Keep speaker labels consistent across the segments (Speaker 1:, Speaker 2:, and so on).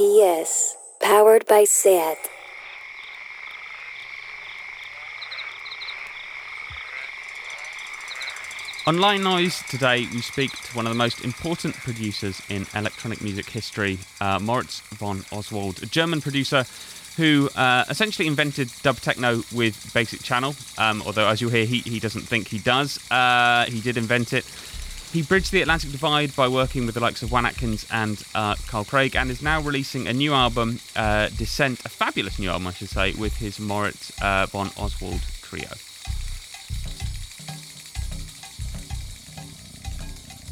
Speaker 1: GPS, powered by SAT.
Speaker 2: On Line Noise today, we speak to one of the most important producers in electronic music history, uh, Moritz von Oswald, a German producer who uh, essentially invented dub techno with Basic Channel. Um, although, as you'll hear, he, he doesn't think he does. Uh, he did invent it. He bridged the Atlantic Divide by working with the likes of Juan Atkins and uh, Carl Craig, and is now releasing a new album, uh, Descent, a fabulous new album, I should say, with his Moritz uh, von Oswald trio.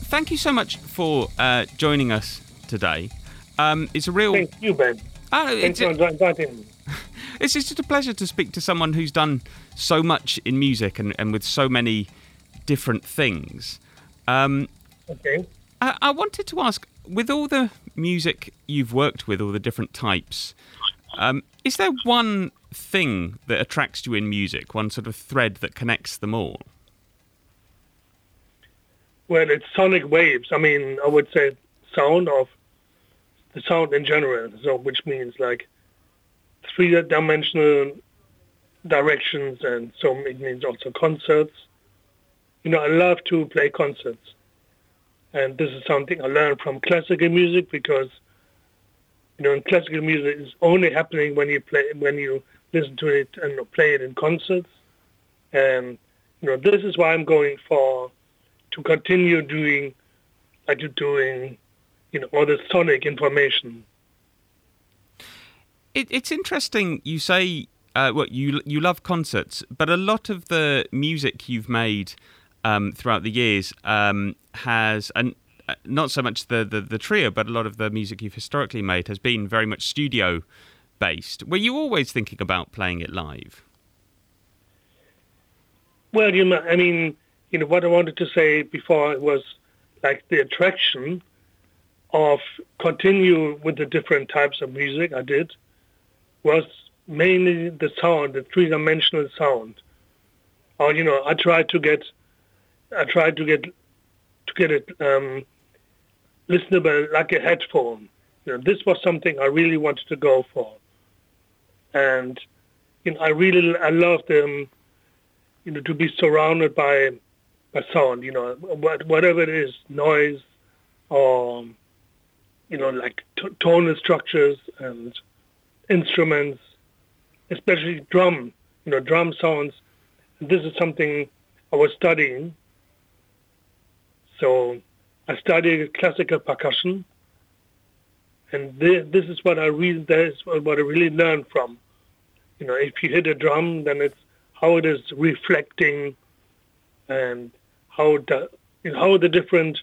Speaker 2: Thank you so much for uh, joining us today. Um, it's a real.
Speaker 3: Thank you, Ben.
Speaker 2: Oh,
Speaker 3: Thanks
Speaker 2: it's,
Speaker 3: for inviting me.
Speaker 2: it's just a pleasure to speak to someone who's done so much in music and, and with so many different things. Um,
Speaker 3: Okay.
Speaker 2: I, I wanted to ask, with all the music you've worked with, all the different types, um, is there one thing that attracts you in music, one sort of thread that connects them all?
Speaker 3: Well, it's sonic waves. I mean, I would say sound of the sound in general. So, which means like three-dimensional directions, and so it means also concerts. You know, I love to play concerts, and this is something I learned from classical music because you know, in classical music, is only happening when you play when you listen to it and play it in concerts. And you know, this is why I'm going for to continue doing like you're doing, you know, all the sonic information.
Speaker 2: It, it's interesting you say uh, what you you love concerts, but a lot of the music you've made um, throughout the years um, has and uh, not so much the, the the trio, but a lot of the music you've historically made has been very much studio based. Were you always thinking about playing it live?
Speaker 3: Well, you I mean, you know, what I wanted to say before was like the attraction of continue with the different types of music I did was mainly the sound, the three-dimensional sound. Or you know, I tried to get, I tried to get, to get it um, listenable like a headphone. You know, this was something I really wanted to go for, and you know, I really I loved um, you know, to be surrounded by by sound. You know, whatever it is, noise, or you know, like t- tonal structures and instruments, especially drum. You know, drum sounds. This is something I was studying. So I studied classical percussion, and thi- this is what I really that is what I really learned from. You know, if you hit a drum, then it's how it is reflecting, and how the you know, how the different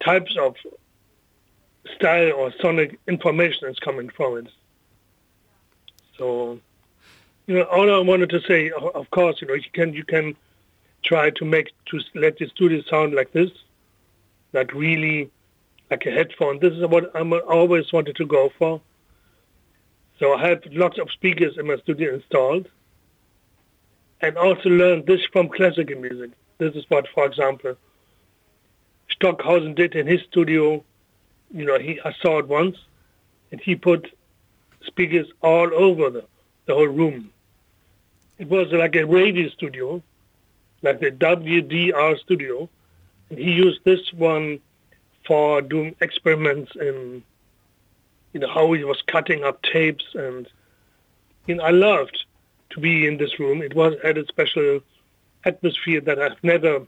Speaker 3: types of style or sonic information is coming from it. So, you know, all I wanted to say, of course, you know, you can you can try to make to let the studio sound like this, like really like a headphone. This is what I'm always wanted to go for. So I have lots of speakers in my studio installed, and also learned this from classical music. This is what, for example, Stockhausen did in his studio. You know, he I saw it once, and he put speakers all over the, the whole room. It was like a radio studio, like the WDR studio, he used this one for doing experiments in, you know, how he was cutting up tapes, and you know, I loved to be in this room. It was had a special atmosphere that I've never,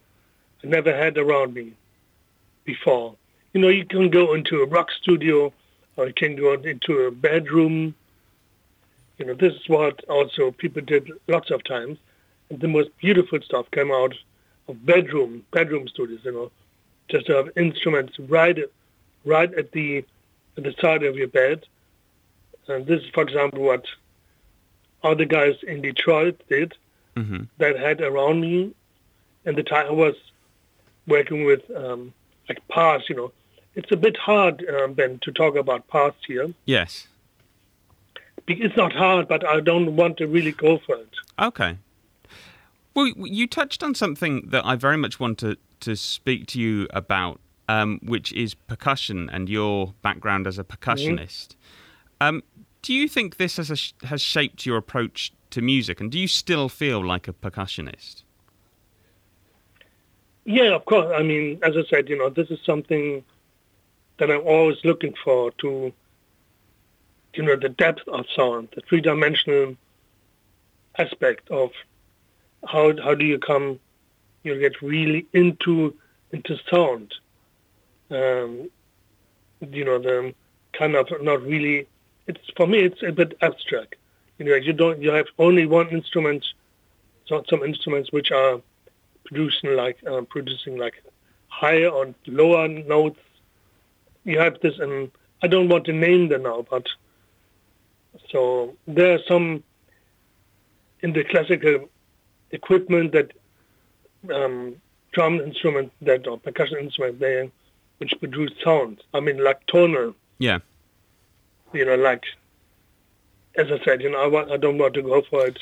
Speaker 3: never had around me before. You know, you can go into a rock studio, or you can go into a bedroom. You know, this is what also people did lots of times. And the most beautiful stuff came out of bedroom bedroom studios. You know, just to have instruments right, right at the at the side of your bed. And this is, for example, what other guys in Detroit did
Speaker 2: hmm
Speaker 3: that had around me. And the time I was working with um, like past, you know, it's a bit hard, um, Ben, to talk about past here.
Speaker 2: Yes.
Speaker 3: It's not hard, but I don't want to really go for it.
Speaker 2: Okay. Well, you touched on something that I very much want to, to speak to you about, um, which is percussion and your background as a percussionist. Um, do you think this has, a, has shaped your approach to music, and do you still feel like a percussionist?
Speaker 3: Yeah, of course. I mean, as I said, you know, this is something that I'm always looking for to, you know, the depth of sound, the three-dimensional aspect of how how do you come, you get really into into sound. Um, you know, the kind of not really. It's for me, it's a bit abstract. You know, you don't you have only one instrument, so some instruments which are producing like uh, producing like higher or lower notes. You have this, and I don't want to name them now, but so there are some in the classical equipment that um, drum instrument that or percussion instrument there which produce sound. I mean, like tonal.
Speaker 2: Yeah.
Speaker 3: You know, like as I said, you know, I, want, I don't want to go for it,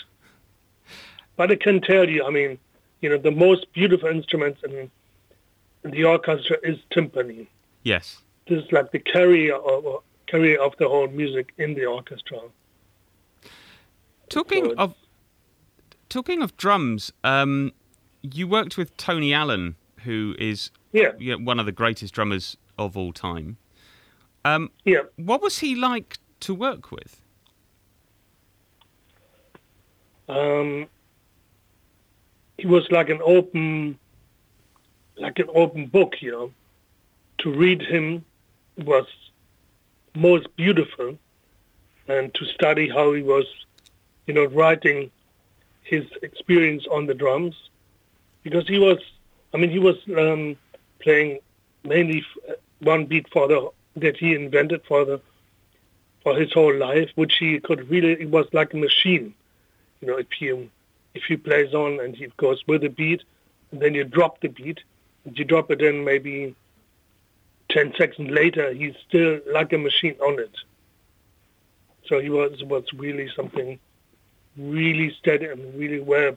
Speaker 3: but I can tell you. I mean, you know, the most beautiful instruments in, in the orchestra is timpani.
Speaker 2: Yes.
Speaker 3: This is like the carrier of, carrier of the whole music in the orchestra.
Speaker 2: Talking
Speaker 3: So-
Speaker 2: of talking of drums, um, you worked with Tony Allen, who is
Speaker 3: Yeah,
Speaker 2: you know, one of the greatest drummers of all time. Um,
Speaker 3: yeah.
Speaker 2: what was he like to work with?
Speaker 3: Um, he was like an open, like an open book, you know. To read him was most beautiful, and to study how he was, you know, writing his experience on the drums, because he was, I mean, he was um, playing mainly f- one beat for the that he invented for the for his whole life, which he could really. It was like a machine you know, if you if you plays on and he goes with the beat, and then you drop the beat, and you drop it in maybe ten seconds later, he's still like a machine on it. So he was was really something really steady and really well.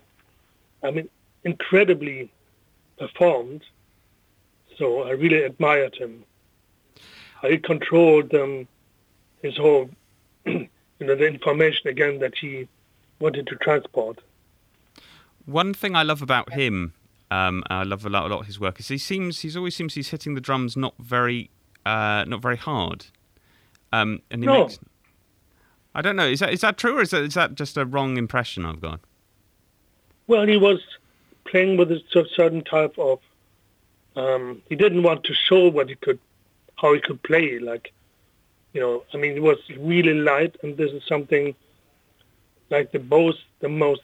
Speaker 3: I mean, incredibly performed. So I really admired him. How he controlled um, his whole, you know, the information again that he wanted to transport.
Speaker 2: One thing I love about him, um, I love a lot, a lot of his work, is he seems he's always seems he's hitting the drums not very uh, not very hard, um, and he
Speaker 3: No.
Speaker 2: makes. I don't know. Is that is that true or is that is that just a wrong impression I've got?
Speaker 3: Well, he was playing with a certain type of. Um, he didn't want to show what he could, how he could play. Like, you know, I mean, it was really light, and this is something like the most the most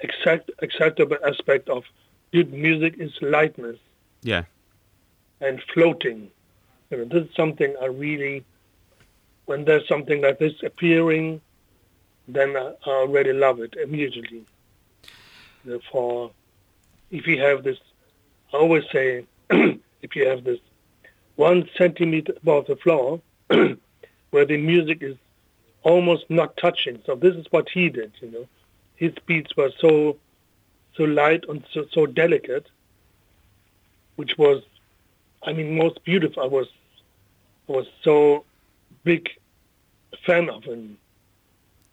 Speaker 3: exact acceptable aspect of good music is lightness
Speaker 2: Yeah,
Speaker 3: and floating. You know, this is something I really, when there's something like this appearing, then I, already love it immediately. Therefore, if you have this, I always say, if you have this one centimeter above the floor, where the music is almost not touching. So this is what he did, you know. His beats were so, so light and so, so delicate, which was I mean, most beautiful. I was, I was so big fan of him,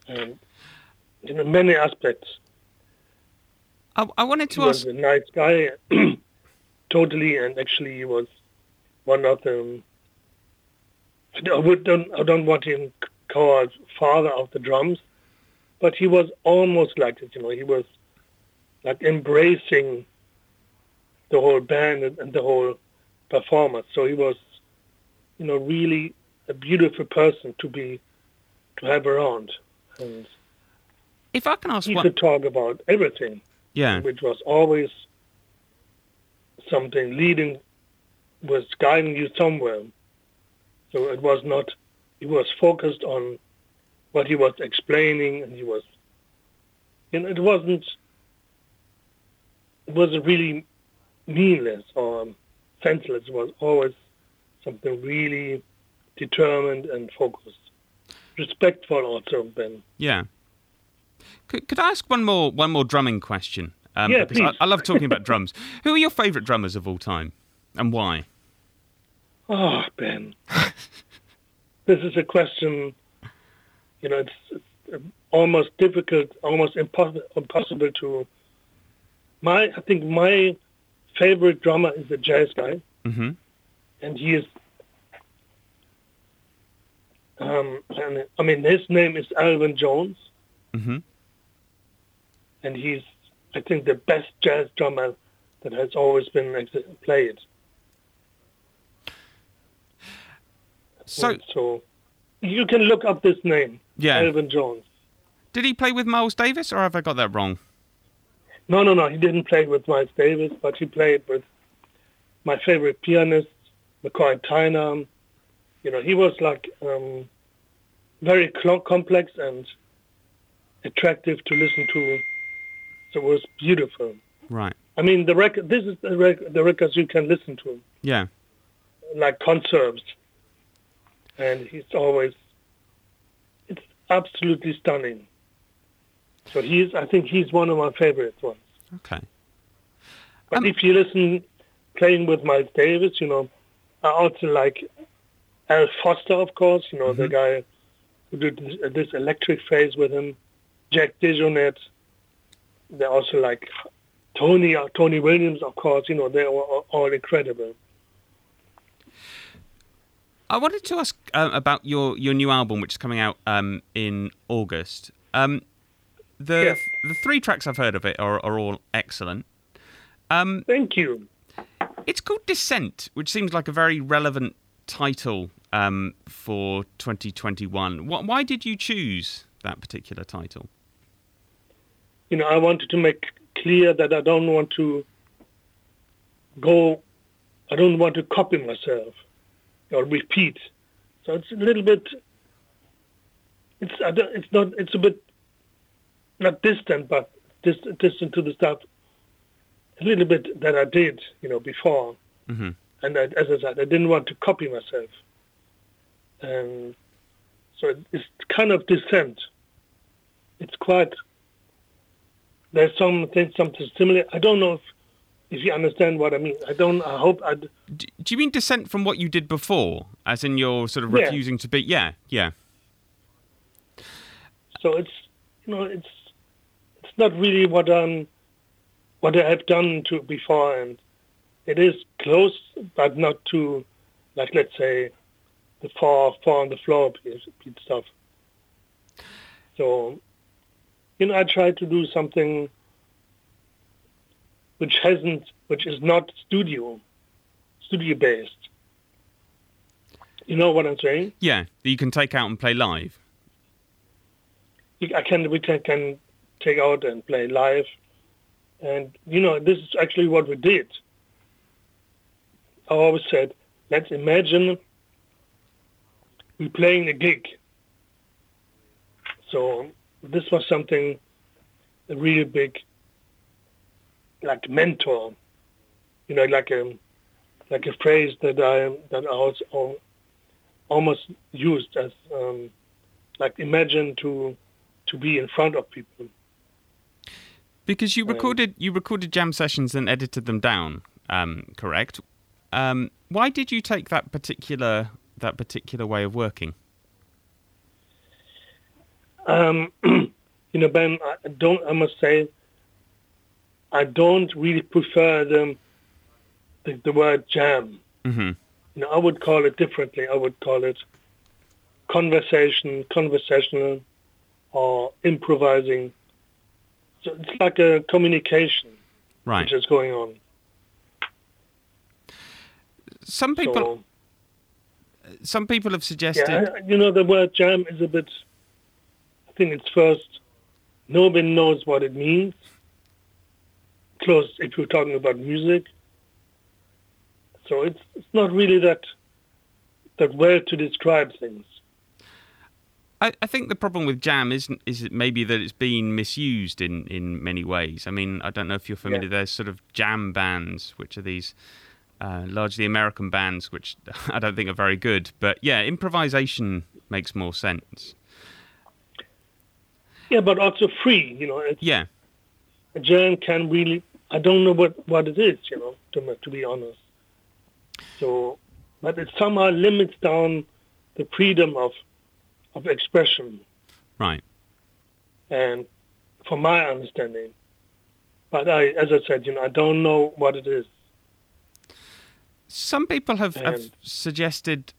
Speaker 3: and in many aspects,
Speaker 2: I, I wanted
Speaker 3: he
Speaker 2: to
Speaker 3: was
Speaker 2: ask.
Speaker 3: a nice guy, totally, and actually, he was one of them. I would don't, I don't want him called father of the drums, but he was almost like it. You know, he was like embracing the whole band and, and the whole performance. So he was, you know, really a beautiful person to be to have around, and
Speaker 2: If I can ask
Speaker 3: he
Speaker 2: one,
Speaker 3: could talk about everything,
Speaker 2: yeah,
Speaker 3: which was always something leading, was guiding you somewhere. So it was not. He was focused on what he was explaining, and he was, you know, it wasn't. It wasn't really meaningless or senseless. It was always something really determined and focused. Respectful also, Ben.
Speaker 2: yeah. Could, could I ask one more one more drumming question? Um,
Speaker 3: Yeah,
Speaker 2: because I,
Speaker 3: please.
Speaker 2: I love talking about drums. Who are your favourite drummers of all time, and why?
Speaker 3: Oh, Ben. this is a question you know, it's, it's almost difficult, almost impossible, impossible to. My, I think my favorite drummer is a jazz guy,
Speaker 2: hmm
Speaker 3: and he is. Um, and I mean, his name is Elvin Jones,
Speaker 2: hmm
Speaker 3: and he's, I think, the best jazz drummer that has always been played.
Speaker 2: So,
Speaker 3: so you can look up this name,
Speaker 2: yeah.
Speaker 3: Elvin Jones.
Speaker 2: Did he play with Miles Davis, or have I got that wrong?
Speaker 3: No, no, no. He didn't play with Miles Davis, but he played with my favorite pianist, McCoy Tyner. You know, he was like um, very cl- complex and attractive to listen to. So it was beautiful.
Speaker 2: Right.
Speaker 3: I mean, the record. This is the, rec- the records you can listen to,
Speaker 2: Yeah.
Speaker 3: like concerts, and he's always. It's absolutely stunning. So he's. I think he's one of my favorite ones.
Speaker 2: Okay.
Speaker 3: But
Speaker 2: Um,
Speaker 3: if you listen, playing with Miles Davis, you know, I also like Al Foster, of course, you know, the guy who did this, this electric phase with him, Jack DeJohnette. They're also like Tony, uh, Tony Williams, of course, you know, they're all, all incredible.
Speaker 2: I wanted to ask uh, about your, your new album, which is coming out um, in August. Um, the
Speaker 3: Yeah.
Speaker 2: the three tracks I've heard of it are, are all excellent. Um,
Speaker 3: Thank you.
Speaker 2: it's called Descent, which seems like a very relevant title um, for 2021. Wh- why did you choose that particular title?
Speaker 3: You know, I wanted to make clear that I don't want to go, I don't want to copy myself or repeat. So it's a little bit, it's it's not, it's a bit, not distant, but dis, distant to the stuff, a little bit that I did, you know, before.
Speaker 2: hmm
Speaker 3: And I, as I said, I didn't want to copy myself. And so it's kind of dissent. It's quite, there's something, something similar. I don't know if, if you understand what I mean. I don't, I hope I,
Speaker 2: D- do you mean Descent from what you did before, as in you're sort of
Speaker 3: Yeah.
Speaker 2: refusing to be? Yeah, yeah.
Speaker 3: so it's, you know, it's, it's not really what I'm, what I have done to before. And it is close, but not to, like, let's say, the four, four on the floor piece, piece stuff. So, you know, I try to do something which hasn't, which is not studio, studio based. You know what I'm saying?
Speaker 2: Yeah, that you can take out and play live.
Speaker 3: I can, we can, can take out and play live. And, you know, this is actually what we did. I always said, let's imagine we're playing a gig. So this was something a really big, like mentor, you know, like a like a phrase that I that I was al- almost used as um, like imagine to to be in front of people.
Speaker 2: Because you
Speaker 3: Um,
Speaker 2: recorded you recorded jam sessions and edited them down, um, correct? Um, why did you take that particular that particular way of working?
Speaker 3: Um, you know, Ben, I don't. I must say, I don't really prefer the the, the word jam.
Speaker 2: hmm
Speaker 3: You know, I would call it differently. I would call it conversation, conversational, or improvising. So it's like a communication
Speaker 2: Right.
Speaker 3: which is going on.
Speaker 2: Some people
Speaker 3: So
Speaker 2: some people have suggested.
Speaker 3: yeah, you know, the word jam is a bit. I think it's first. Nobody knows what it means. Close if you're talking about music. So it's it's not really that that well to describe things.
Speaker 2: I, I think the problem with jam isn't is it maybe that it's been misused in, in many ways. I mean, I don't know if you're familiar. There's sort of jam bands, which are these uh, largely American bands, which I don't think are very good. But yeah, improvisation makes more sense.
Speaker 3: Yeah, but also free. You know, it's,
Speaker 2: Yeah,
Speaker 3: a jam can really. I don't know what what it is. You know, to to be honest. So, but it somehow limits down the freedom of of expression.
Speaker 2: Right.
Speaker 3: and from my understanding. But I, as I said, you know, I don't know what it is.
Speaker 2: Some people have, have
Speaker 3: um,
Speaker 2: suggested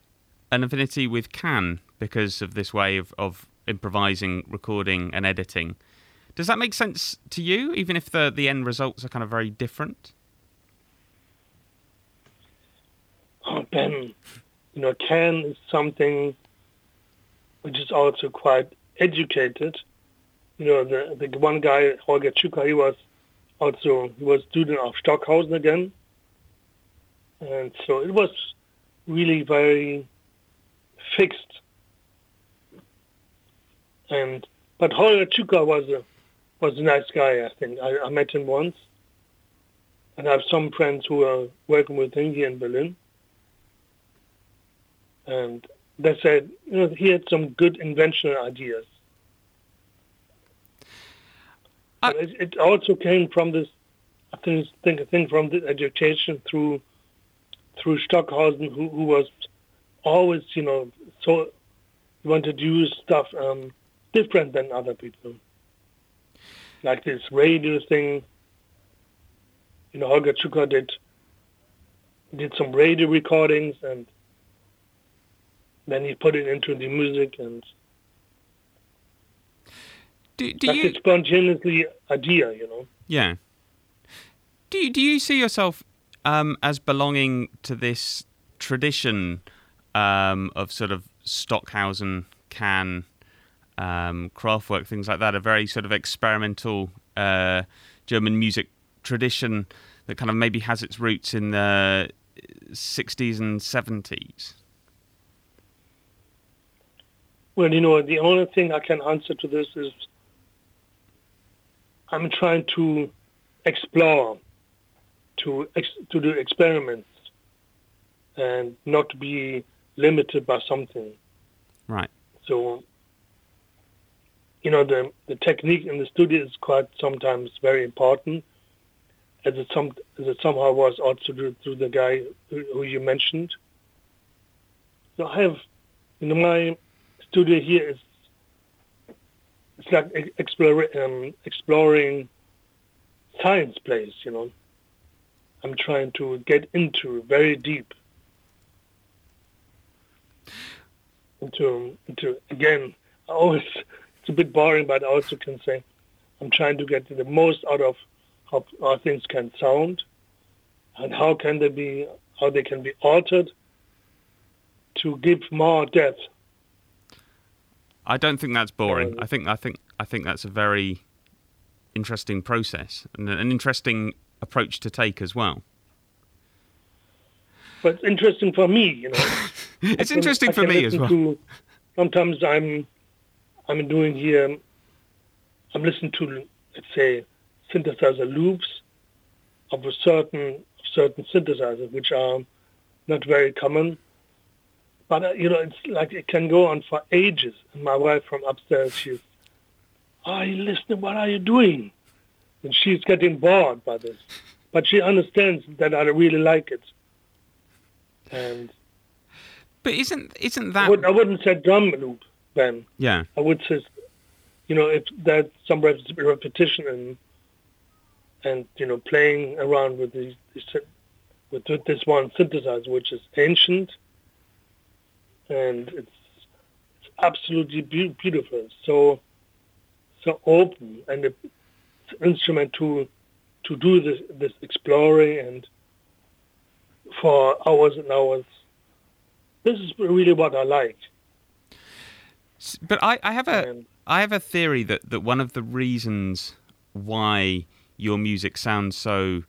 Speaker 2: an affinity with Can because of this way of, of improvising, recording, and editing. Does that make sense to you, even if the, the end results are kind of very different?
Speaker 3: Oh, Ben, you know, Can is something which is also quite educated. You know, the the one guy, Holger Czukay, he was also he was student of Stockhausen again, and so it was really very fixed. And but Holger Czukay was a was a nice guy. I think I, I met him once, and I have some friends who are working with him here in Berlin and they said you know he had some good inventional ideas.
Speaker 2: I-
Speaker 3: it, it also came from this, I think, think, I think from the education through through Stockhausen, who, who was always, you know, so wanted to do stuff um, different than other people, like this radio thing. You know, Holger Czukay did did some radio recordings and then he put it into the music and
Speaker 2: Do, do
Speaker 3: that's
Speaker 2: you?
Speaker 3: a spontaneously idea, you know.
Speaker 2: Yeah. Do you, do you see yourself um, as belonging to this tradition um, of sort of Stockhausen, Can, um, Kraftwerk, things like that, a very sort of experimental uh, German music tradition that kind of maybe has its roots in the 60s and 70s?
Speaker 3: Well, you know, the only thing I can answer to this is I'm trying to explore, to ex- to do experiments, and not be limited by something.
Speaker 2: Right.
Speaker 3: So, you know, the the technique in the studio is quite sometimes very important, as it some as it somehow was also through, through the guy who, who you mentioned. So I have, you know, my studio here is it's like explore, um, exploring science place. You know, I'm trying to get into very deep into into again. I always it's a bit boring, but I also can say I'm trying to get the most out of how, how things can sound and how can they be how they can be altered to give more depth.
Speaker 2: I don't think that's boring.
Speaker 3: Um,
Speaker 2: I think I think I think that's a very interesting process and an interesting approach to take as well.
Speaker 3: But it's interesting for me, you know.
Speaker 2: It's
Speaker 3: can-
Speaker 2: interesting for me as well.
Speaker 3: To, sometimes I'm I'm doing here. I'm listening to let's say synthesizer loops of a certain certain synthesizer, which are not very common. But uh, you know, it's like it can go on for ages. And my wife from upstairs, she's, "Are you listening? What are you doing?" And she's getting bored by this, but she understands that I really like it. And
Speaker 2: But isn't isn't
Speaker 3: I,
Speaker 2: that
Speaker 3: would, I wouldn't say drum loop then.
Speaker 2: yeah?
Speaker 3: I would say, you know, if there's some repetition and and you know playing around with these, these with, with this one synthesizer, which is ancient and it's it's absolutely beau- beautiful. So so open and it's an instrument to to do this this exploring and for hours and hours. This is really what I like.
Speaker 2: But I, I have a
Speaker 3: And
Speaker 2: I have a theory that, that one of the reasons why your music sounds so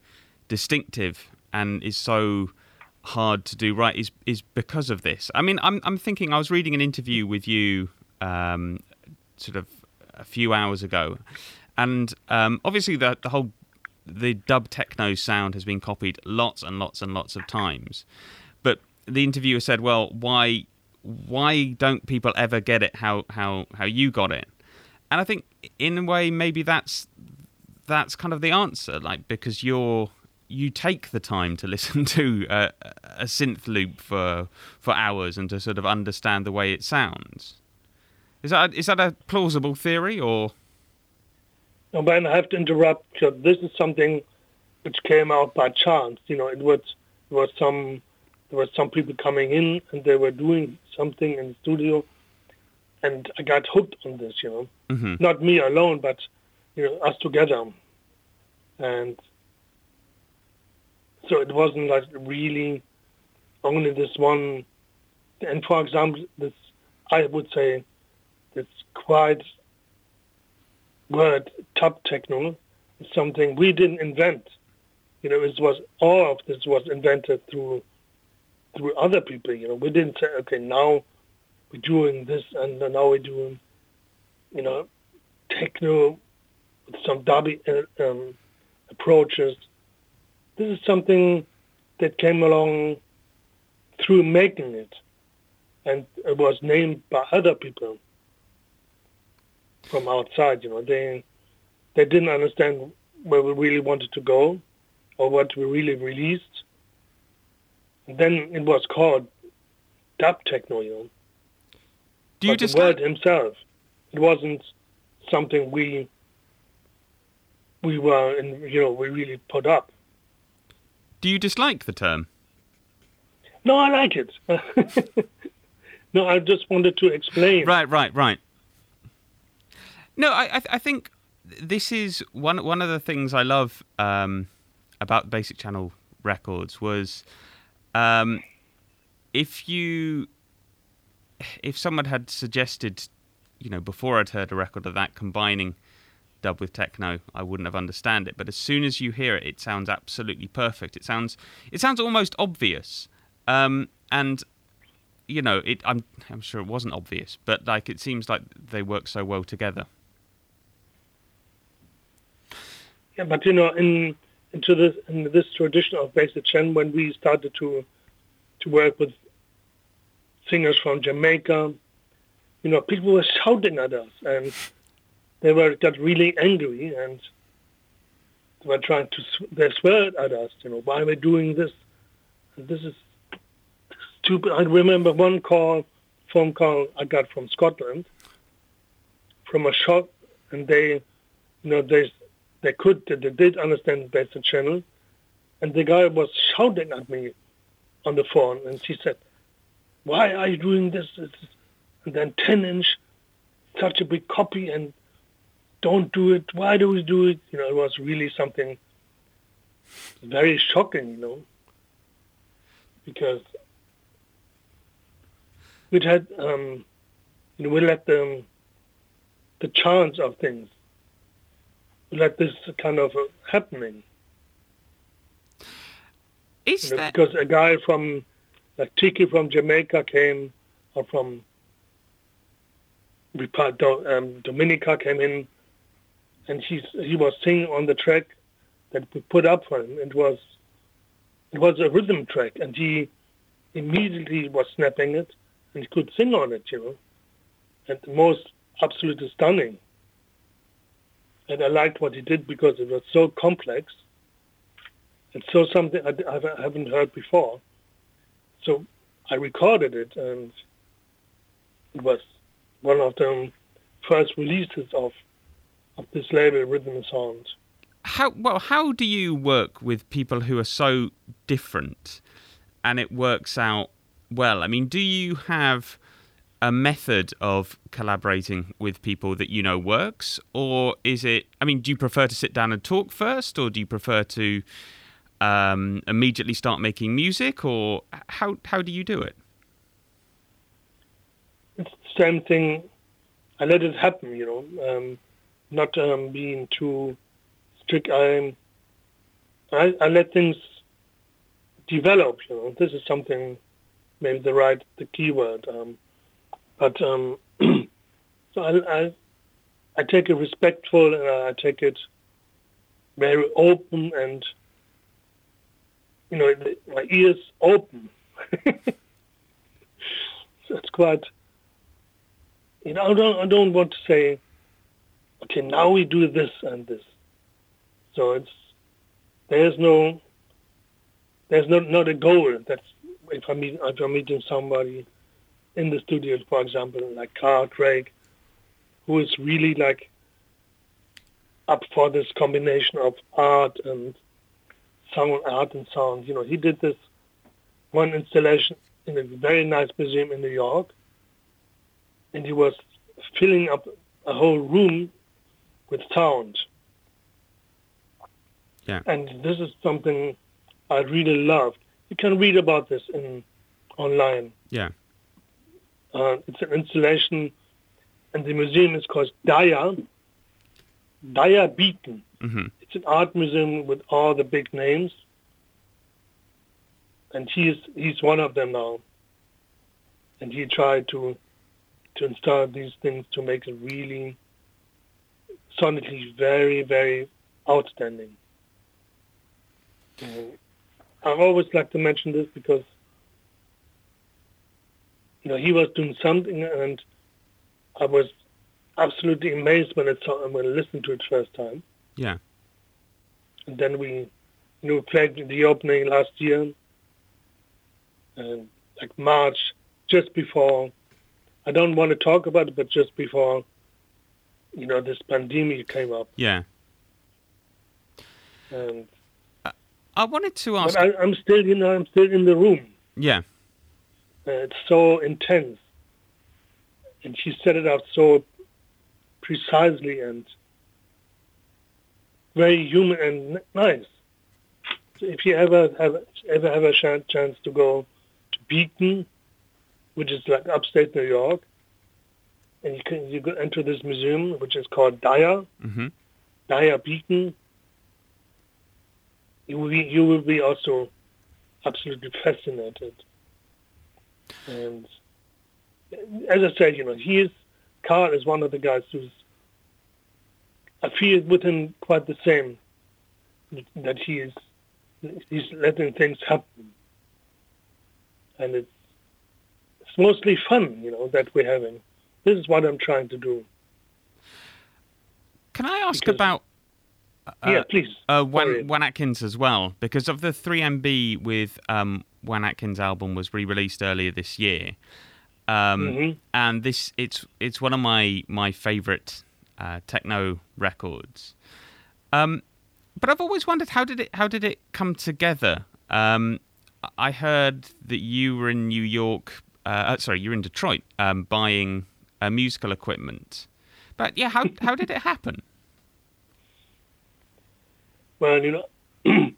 Speaker 2: distinctive and is so hard to do right is is because of this. I mean, I'm I'm thinking I was reading an interview with you um, sort of a few hours ago, and um, obviously the the whole the dub techno sound has been copied lots and lots and lots of times, but the interviewer said, "Well, why why don't people ever get it how how how you got it?" And I think in a way maybe that's that's kind of the answer, like because you're you take the time to listen to a, a synth loop for for hours and to sort of understand the way it sounds. Is that is that a plausible theory or?
Speaker 3: No, but I have to interrupt because this is something which came out by chance. You know, it was it was some there were some people coming in and they were doing something in the studio, and I got hooked on this. You know,
Speaker 2: hmm
Speaker 3: not me alone, but you know us together, and so it wasn't like really only this one. And for example, this I would say this quite word dub techno is something we didn't invent. You know, it was all of this was invented through through other people. You know, we didn't say, okay, now we're doing this and now we're doing, you know, techno with some dubby uh, um, approaches. This is something that came along through making it, and it was named by other people from outside. You know, they they didn't understand where we really wanted to go or what we really released. And then it was called dub techno. You know,
Speaker 2: Do you
Speaker 3: but the
Speaker 2: just
Speaker 3: word himself. It wasn't something we we were in, you know we really put up.
Speaker 2: do you dislike the term?
Speaker 3: No, I like it. no, I just wanted to explain.
Speaker 2: Right, right, right. No, I, I, think this is one one of the things I love um, about Basic Channel Records was um, if you if someone had suggested, you know, before I'd heard a record of that combining dub with techno, I wouldn't have understand it. But as soon as you hear it, it sounds absolutely perfect. It sounds it sounds almost obvious, um, and you know, it. I'm I'm sure it wasn't obvious, but like it seems like they work so well together.
Speaker 3: Yeah, but you know, in into this in this tradition of basic Chen, when we started to to work with singers from Jamaica, you know, people were shouting at us, and they were got really angry, and they were trying to they swear at us. You know, why are we doing this? This is stupid. I remember one call, phone call I got from Scotland, from a shop, and they, you know, they they could they did understand basic channel, and the guy was shouting at me on the phone, and she said, "Why are you doing this?" And then ten inch, such a big copy, and don't do it. Why do we do it? You know, it was really something very shocking, you know, because we'd had, um, you know, we let the the chance of things, let this kind of uh, happening.
Speaker 2: Is
Speaker 3: You know,
Speaker 2: that
Speaker 3: because a guy from like Tiki from Jamaica came, or from um, Dominica came in, and he's he was singing on the track that we put up for him. It was it was a rhythm track, and he immediately was snapping it, and he could sing on it, you know, and the most absolutely stunning. And I liked what he did because it was so complex. and so something I, I haven't heard before. So I recorded it, and it was one of the first releases of of this label, Rhythm and Sound.
Speaker 2: how well how do you work with people who are so different and it works out well i mean do you have a method of collaborating with people that you know works or is it i mean do you prefer to sit down and talk first or do you prefer to um, immediately start making music or how how do you do it
Speaker 3: It's the same thing. I let it happen, you know, um, not um, being too strict. I, I I let things develop. You know, this is something maybe the right the keyword. Um, but um, so I, I I take it respectful and I take it very open and you know my ears open. so it's quite you know, I don't, I don't want to say, okay, now we do this and this. So it's, there's no, there's not, not a goal. That's, if I meet, if I'm meeting somebody in the studio, for example, like Carl Craig, who is really like up for this combination of art and sound, art and sound. You know, he did this one installation in a very nice museum in New York, and he was filling up a whole room with sound.
Speaker 2: Yeah.
Speaker 3: And this is something I really loved. You can read about this in online.
Speaker 2: Yeah.
Speaker 3: Uh, it's an installation, and the museum is called Dia. Dia Beacon.
Speaker 2: hmm
Speaker 3: It's an art museum with all the big names, and he's he's one of them now. And he tried to to install these things to make it really sonically very very outstanding. And I always like to mention this because you know he was doing something, and I was absolutely amazed when I saw when I listened to it first time.
Speaker 2: Yeah.
Speaker 3: And then we, you know, played the opening last year, and like March, just before. I don't want to talk about it, but just before, you know, this pandemic came up,
Speaker 2: Yeah.
Speaker 3: and
Speaker 2: I wanted to ask.
Speaker 3: but I, I'm still, you know, I'm still in the room.
Speaker 2: yeah.
Speaker 3: Uh, it's so intense, and she set it up so precisely and very human and nice. So if you ever have ever have a chan- chance to go to Beacon, which is like upstate New York, and you can you go enter this museum which is called Dia
Speaker 2: hmm
Speaker 3: Dia Beacon, you will be, you will be also absolutely fascinated. And as I said, you know, he is Carl is one of the guys who's I feel with him quite the same that he is he's letting things happen, and it's it's mostly fun, you know, that we're having. This is what I'm trying to do.
Speaker 2: Can I ask
Speaker 3: Because-
Speaker 2: about
Speaker 3: yeah, please.
Speaker 2: uh,
Speaker 3: Sorry.
Speaker 2: Juan, Juan Atkins as well? Because of the 3MB with um, Juan Atkins' album was re-released earlier this year, um,
Speaker 3: Mhm.
Speaker 2: and this it's it's one of my my favorite uh, techno records. Um, but I've always wondered how did it how did it come together? Um, I heard that you were in New York. Uh, uh, sorry, you're in Detroit um, buying uh, musical equipment. But yeah, how how did it happen?
Speaker 3: Well, you know,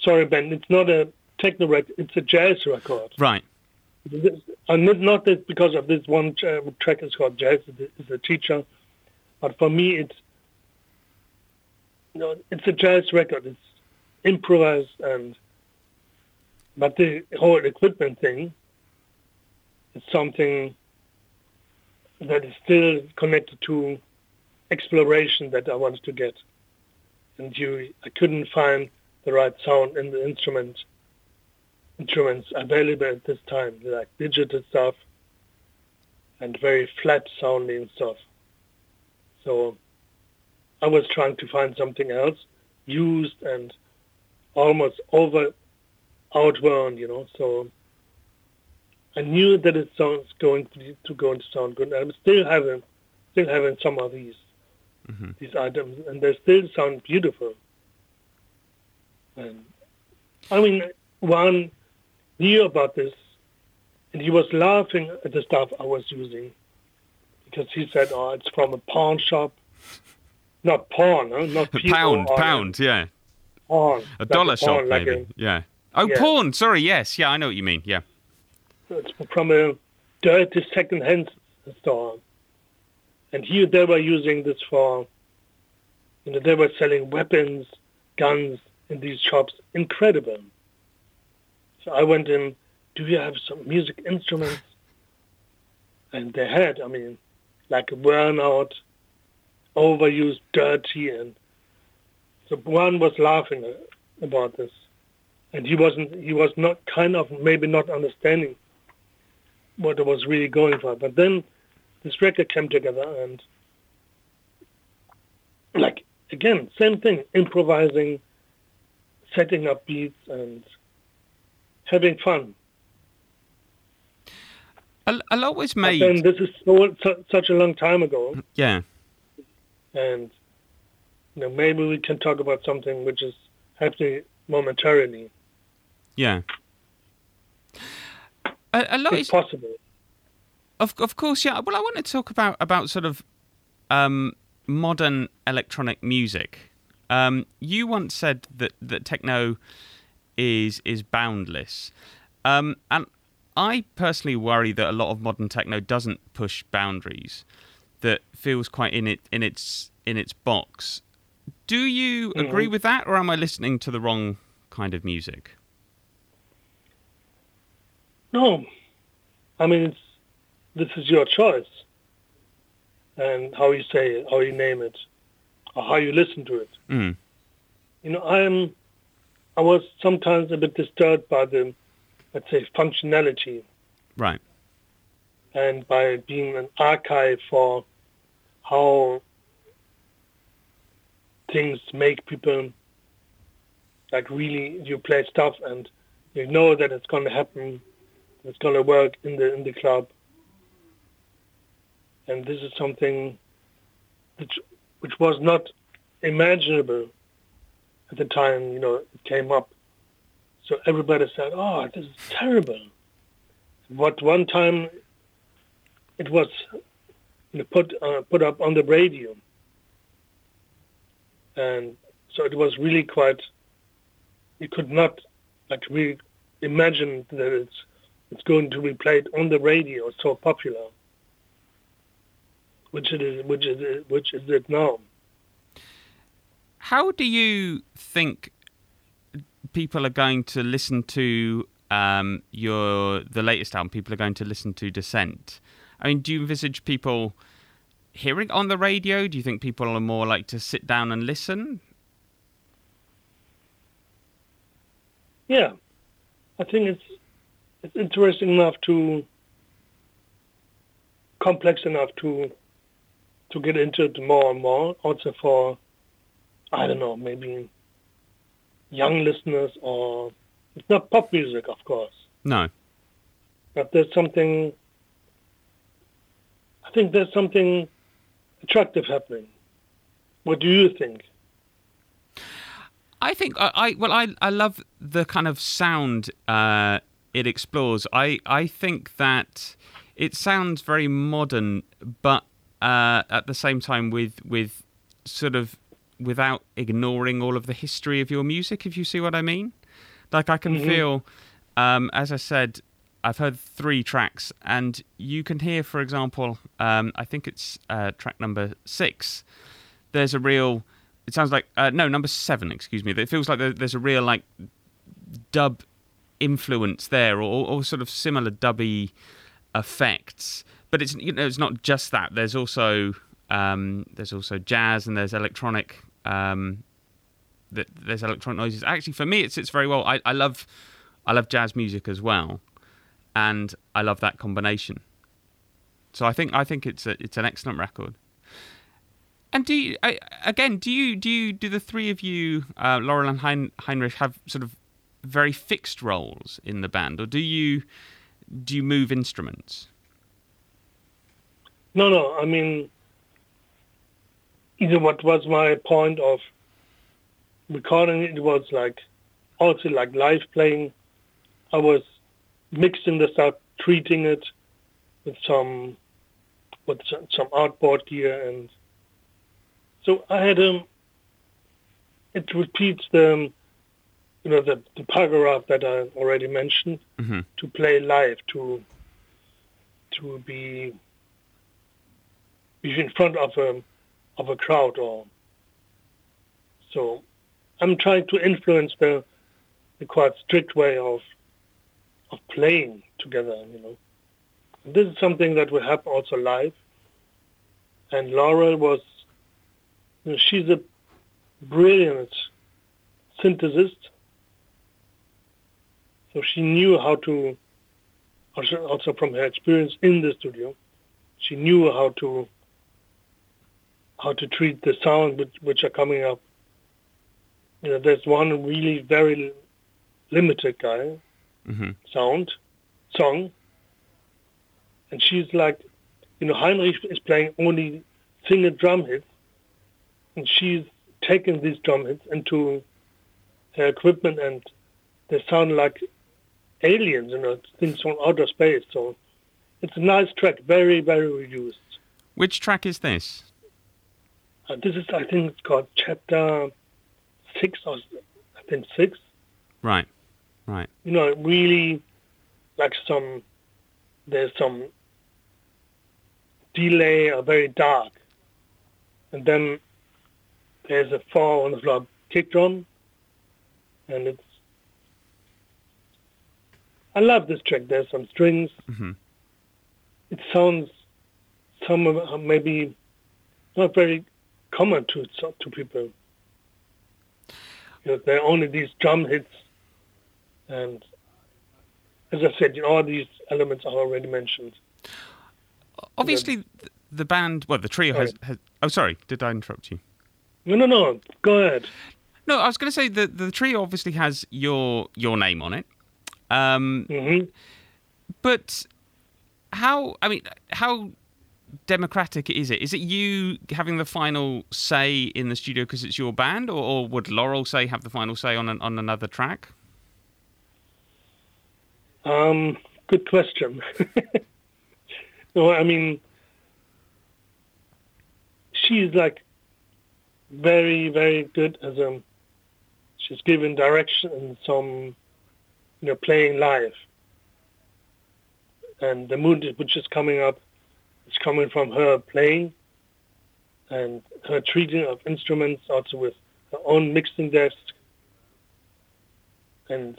Speaker 3: sorry, Ben, it's not a techno record, it's a jazz record.
Speaker 2: Right.
Speaker 3: And not- that because of this one uh, track is called Jazz, it's a teacher, but for me, it's, you know, it's a jazz record. It's improvised and, but the whole equipment thing is something that is still connected to exploration that I wanted to get and you I couldn't find the right sound in the instrument instruments available at this time, like digital stuff and very flat sounding stuff. So I was trying to find something else used and almost over outworn, you know. So I knew that it sounds going to, to going to sound good. I'm still having still having some of these
Speaker 2: hmm
Speaker 3: these items, and they still sound beautiful. And I mean, Juan knew about this, and he was laughing at the stuff I was using because he said, "Oh, it's from a pawn shop, not pawn, huh? not P O
Speaker 2: Pound, pound, yeah.
Speaker 3: pawn,
Speaker 2: A
Speaker 3: like
Speaker 2: dollar shop,
Speaker 3: pawn, like
Speaker 2: maybe.
Speaker 3: a-
Speaker 2: yeah. Oh,
Speaker 3: yeah.
Speaker 2: porn. Sorry. Yes. Yeah, I know what you mean. Yeah.
Speaker 3: it's from a dirty second-hand store. And here they were using this for, you know, they were selling weapons, guns in these shops. Incredible. So I went in, do you have some music instruments? And they had, I mean, like a worn out, overused, dirty, and so Juan was laughing uh, about this. And he wasn't, he was not kind of maybe not understanding what I was really going for. But then this record came together and like again, same thing, improvising, setting up beats and having fun.
Speaker 2: Lot was made.
Speaker 3: then this is so, su such a long time ago,
Speaker 2: yeah.
Speaker 3: and you know maybe we can talk about something which is happening momentarily.
Speaker 2: Yeah. A, a lot
Speaker 3: It's
Speaker 2: is
Speaker 3: possible.
Speaker 2: Of of course, yeah. Well, I want to talk about about sort of um, modern electronic music. Um, you once said that that techno is is boundless, um, and I personally worry that a lot of modern techno doesn't push boundaries. That feels quite in it in its in its box. Do you agree with that, or am I listening to the wrong kind of music?
Speaker 3: No, I mean it's this is your choice, and how you say it, how you name it, or how you listen to it.
Speaker 2: Mm.
Speaker 3: You know, I am. I was sometimes a bit disturbed by the, let's say, functionality
Speaker 2: Right.
Speaker 3: and by being an archive for how things make people like really you play stuff and you know that it's going to happen it's going to work in the in the club and this is something which which was not imaginable at the time you know it came up so everybody said oh this is terrible what one time it was you know, put uh, put up on the radio, and so it was really quite. You could not like really imagine that it's it's going to be played on the radio. So popular, which it is, which is which is it now.
Speaker 2: How do you think people are going to listen to um, your the latest album? People are going to listen to Dissent. I mean, do you envisage people hearing on the radio? Do you think people are more like to sit down and listen?
Speaker 3: Yeah, I think it's it's interesting enough to complex enough to to get into it more and more. Also for I don't know maybe young listeners or it's not pop music, of course,
Speaker 2: No.
Speaker 3: but there's something. I think there's something attractive happening. What do you think?
Speaker 2: I think I, I well I I love the kind of sound uh, it explores. I I think that it sounds very modern, but uh, at the same time with with sort of without ignoring all of the history of your music. If you see what I mean, like I can feel, um, as I said. I've heard three tracks, and you can hear, for example, um, I think it's uh, track number six. There's a real it sounds like uh, no number seven excuse me it feels like there's a real like dub influence there or, or sort of similar dubby effects but it's you know it's not just that there's also um, there's also jazz and there's electronic um, th- there's electronic noises actually for me it sits very well I, I love I love jazz music as well and I love that combination so I think I think it's a, it's an excellent record and do you, I, again, do you do you do the three of you, uh, Laurel and hein, Heinrich, have sort of very fixed roles in the band, or do you do you move instruments?
Speaker 3: No, no. I mean, either what was my point of recording it was like also like live playing. I was mixing the stuff, treating it with some with some, outboard gear, and so I had um. It repeats the, you know, the, the paragraph that I already mentioned
Speaker 2: Mhm.
Speaker 3: to play live, to to be be in front of a of a crowd or so I'm trying to influence the the quite strict way of of playing together, you know. This is something that will happen also live. And Laura was you know, she's a brilliant synthesist. So she knew how to also also from her experience in the studio, she knew how to how to treat the sound which, which are coming up. You know, there's one really very limited guy
Speaker 2: hmm
Speaker 3: sound song, and she's like, you know, Heinrich is playing only single drum hits, and she's taking these drum hits into her equipment, and they sound like aliens, you know, things from outer space. So it's a nice track, very, very reduced.
Speaker 2: Which track is this?
Speaker 3: Uh, this is, I think, it's called chapter six or I think six.
Speaker 2: Right, right.
Speaker 3: You know, really like some there's some delay or very dark, and then there's a four on the floor kick drum, and it's. I love this track. There's some strings.
Speaker 2: Mhm.
Speaker 3: It sounds some of uh, maybe not very common to to people. You know, there are only these drum hits, and as I said, you know, all these elements are already mentioned.
Speaker 2: Obviously, th- the band, well, the trio has, has. Oh, sorry, did I interrupt you?
Speaker 3: No, no, no. Go ahead.
Speaker 2: No, I was going to say that the trio obviously has your your name on it. Um,
Speaker 3: hmm
Speaker 2: but how? I mean, how democratic is it? Is it you having the final say in the studio because it's your band, or, or would Laurel say have the final say on an, on another track?
Speaker 3: Um, good question. no, I mean, she's like very, very good as um, she's given direction and some, you know, playing live. And the mood which is coming up is coming from her playing and her treating of instruments, also with her own mixing desk. And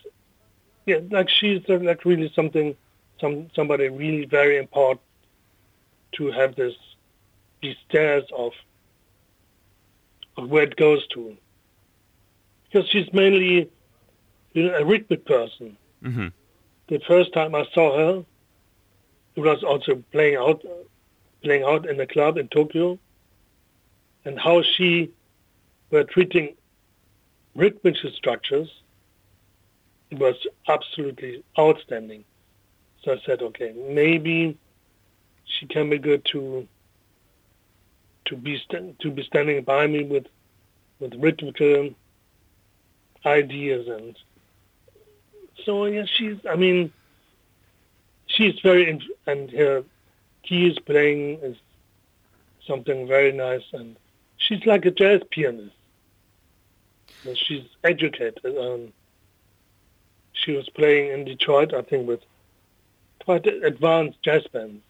Speaker 3: yeah, like she's like really something, some somebody really very important to have this these stairs of of where it goes to. Because she's mainly you know, a rhythmic person.
Speaker 2: hmm
Speaker 3: The first time I saw her, it was also playing out, playing out in a club in Tokyo, and how she were treating rhythmic structures it was absolutely outstanding. So I said, okay, maybe she can be good to to be st- to be standing by me with with rhythmical ideas and so yeah, she's. I mean, she's very and her keys playing is something very nice and she's like a jazz pianist. She's educated. Um, she was playing in Detroit, I think, with quite advanced jazz bands.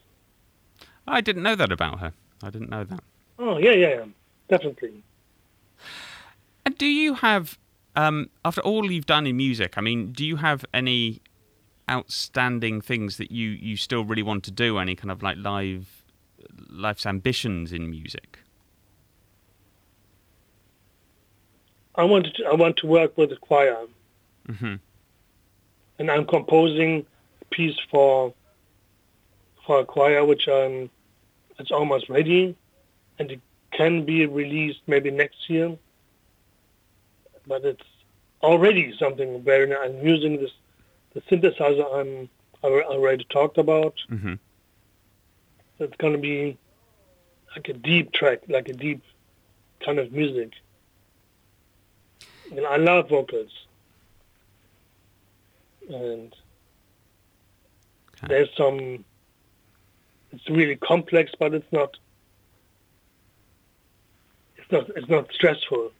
Speaker 2: I didn't know that about her. I didn't know that.
Speaker 3: Oh yeah, yeah, yeah, definitely.
Speaker 2: And do you have, um, after all you've done in music, I mean, do you have any outstanding things that you, you still really want to do? Any kind of like live life's ambitions in music?
Speaker 3: I want to I want to work with the choir,
Speaker 2: hmm
Speaker 3: and I'm composing a piece for for a choir, which um it's almost ready, and it can be released maybe next year. But it's already something very nice. I'm using this the synthesizer I'm I already talked about.
Speaker 2: hmm
Speaker 3: it's going to be like a deep track, like a deep kind of music. And I love vocals. And
Speaker 2: Okay.
Speaker 3: there's some, it's really complex, but it's not, it's not, it's not stressful.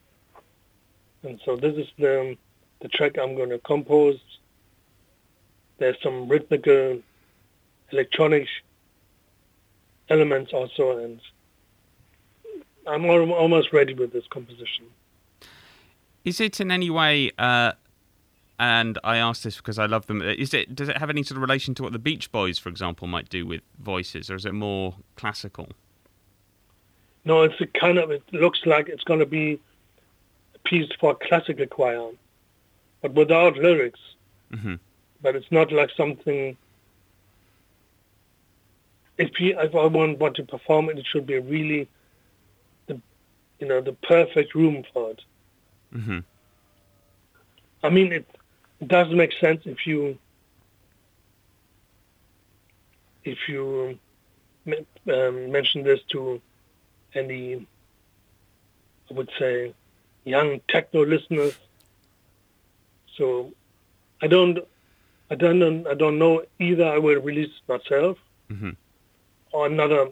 Speaker 3: And so this is the, the track I'm going to compose. There's some rhythmical, electronic elements also, and I'm almost ready with this composition.
Speaker 2: Is it in any way? Uh, and I ask this because I love them. Is it? Does it have any sort of relation to what the Beach Boys, for example, might do with voices, or is it more classical?
Speaker 3: No, it's a kind of, it looks like it's going to be a piece for a classical choir, but without lyrics.
Speaker 2: hmm
Speaker 3: But it's not like something, if, you, if I want, want to perform it, it should be really, the, you know, the perfect room for it.
Speaker 2: hmm
Speaker 3: I mean, it doesn't make sense if you if you um, mention this to any, I would say, young techno listeners. So I don't, I don't, I don't know either. I will release myself
Speaker 2: hmm
Speaker 3: or another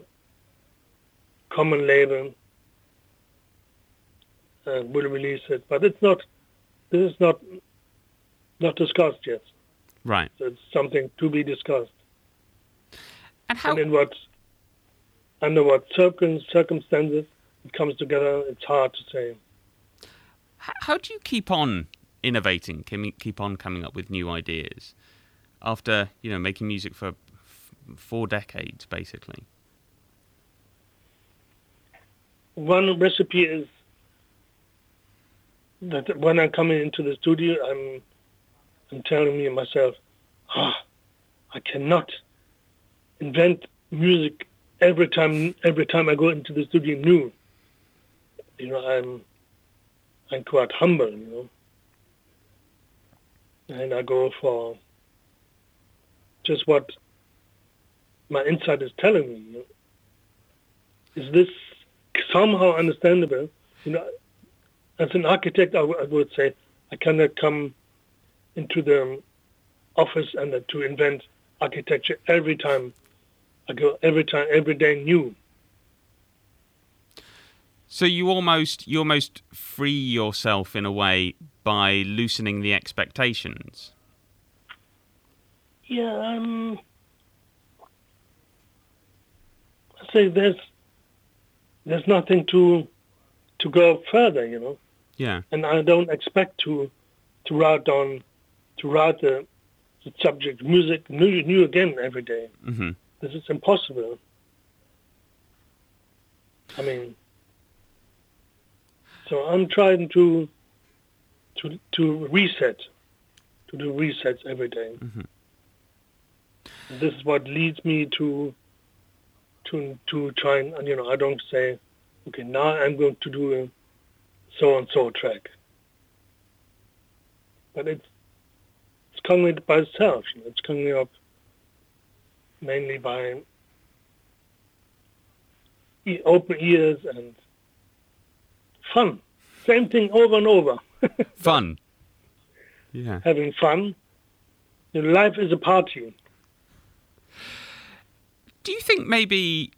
Speaker 3: common label uh, will release it, but it's not. This is not not discussed yet.
Speaker 2: Right.
Speaker 3: So it's something to be discussed.
Speaker 2: And how?
Speaker 3: And in what under what circumstances it comes together, it's hard to say.
Speaker 2: how do you keep on innovating? Keep on coming up with new ideas after you know making music for f- four decades, basically?
Speaker 3: One recipe is that when I'm coming into the studio, I'm I'm telling me myself, ah, I cannot invent music every time every time I go into the studio new. You know, I'm I'm quite humble, you know. And I go for just what my insight is telling me. Is this somehow understandable? You know, as an architect, I, w- I would say I cannot come into the office and uh, to invent architecture every time. I go every time, every day new.
Speaker 2: So you almost you almost free yourself in a way by loosening the expectations.
Speaker 3: Yeah, um, I say there's there's nothing to to go further, you know,
Speaker 2: Yeah.
Speaker 3: and I don't expect to to write on to write the, the subject music new new again every day.
Speaker 2: hmm
Speaker 3: This is impossible. I mean, so I'm trying to to to reset, to do resets every day.
Speaker 2: Mhm.
Speaker 3: This is what leads me to to to try and you know I don't say, okay, now I'm going to do a so and so track, but it's it's coming by itself. You know, it's coming up mainly by e- open ears and fun. Same thing over and over.
Speaker 2: Fun. Yeah.
Speaker 3: Having fun. You know, life is a party.
Speaker 2: Do you think maybe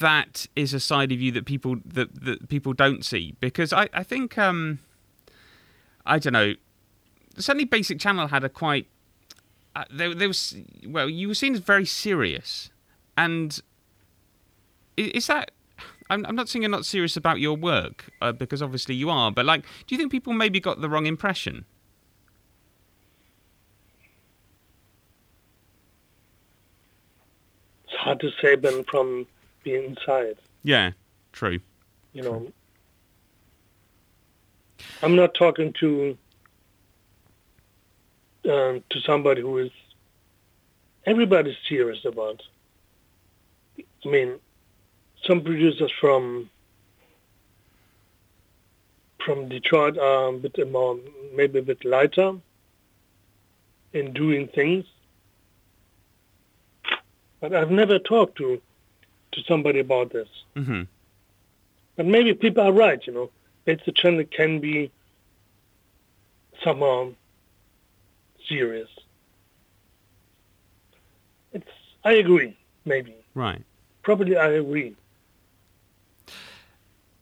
Speaker 2: that is a side of you that people that, that people don't see? Because I, I think um I don't know. Certainly Basic Channel had a quite uh, there, there was well, you were seen as very serious. And is that I'm, I'm not saying you're not serious about your work uh, because obviously you are, but like, do you think people maybe got the wrong impression?
Speaker 3: Hard to say Ben from the inside.
Speaker 2: Yeah, true.
Speaker 3: You know, I'm not talking to um, to somebody who is everybody's serious about. I mean, some producers from from Detroit are a bit more, maybe a bit lighter in doing things. But I've never talked to to somebody about this.
Speaker 2: hmm
Speaker 3: But maybe people are right, you know. It's a channel that can be somehow serious. It's I agree, maybe.
Speaker 2: Right.
Speaker 3: Probably I agree.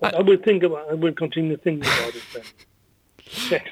Speaker 3: But
Speaker 2: I-
Speaker 3: I, will think about I will continue thinking about it then. Yes.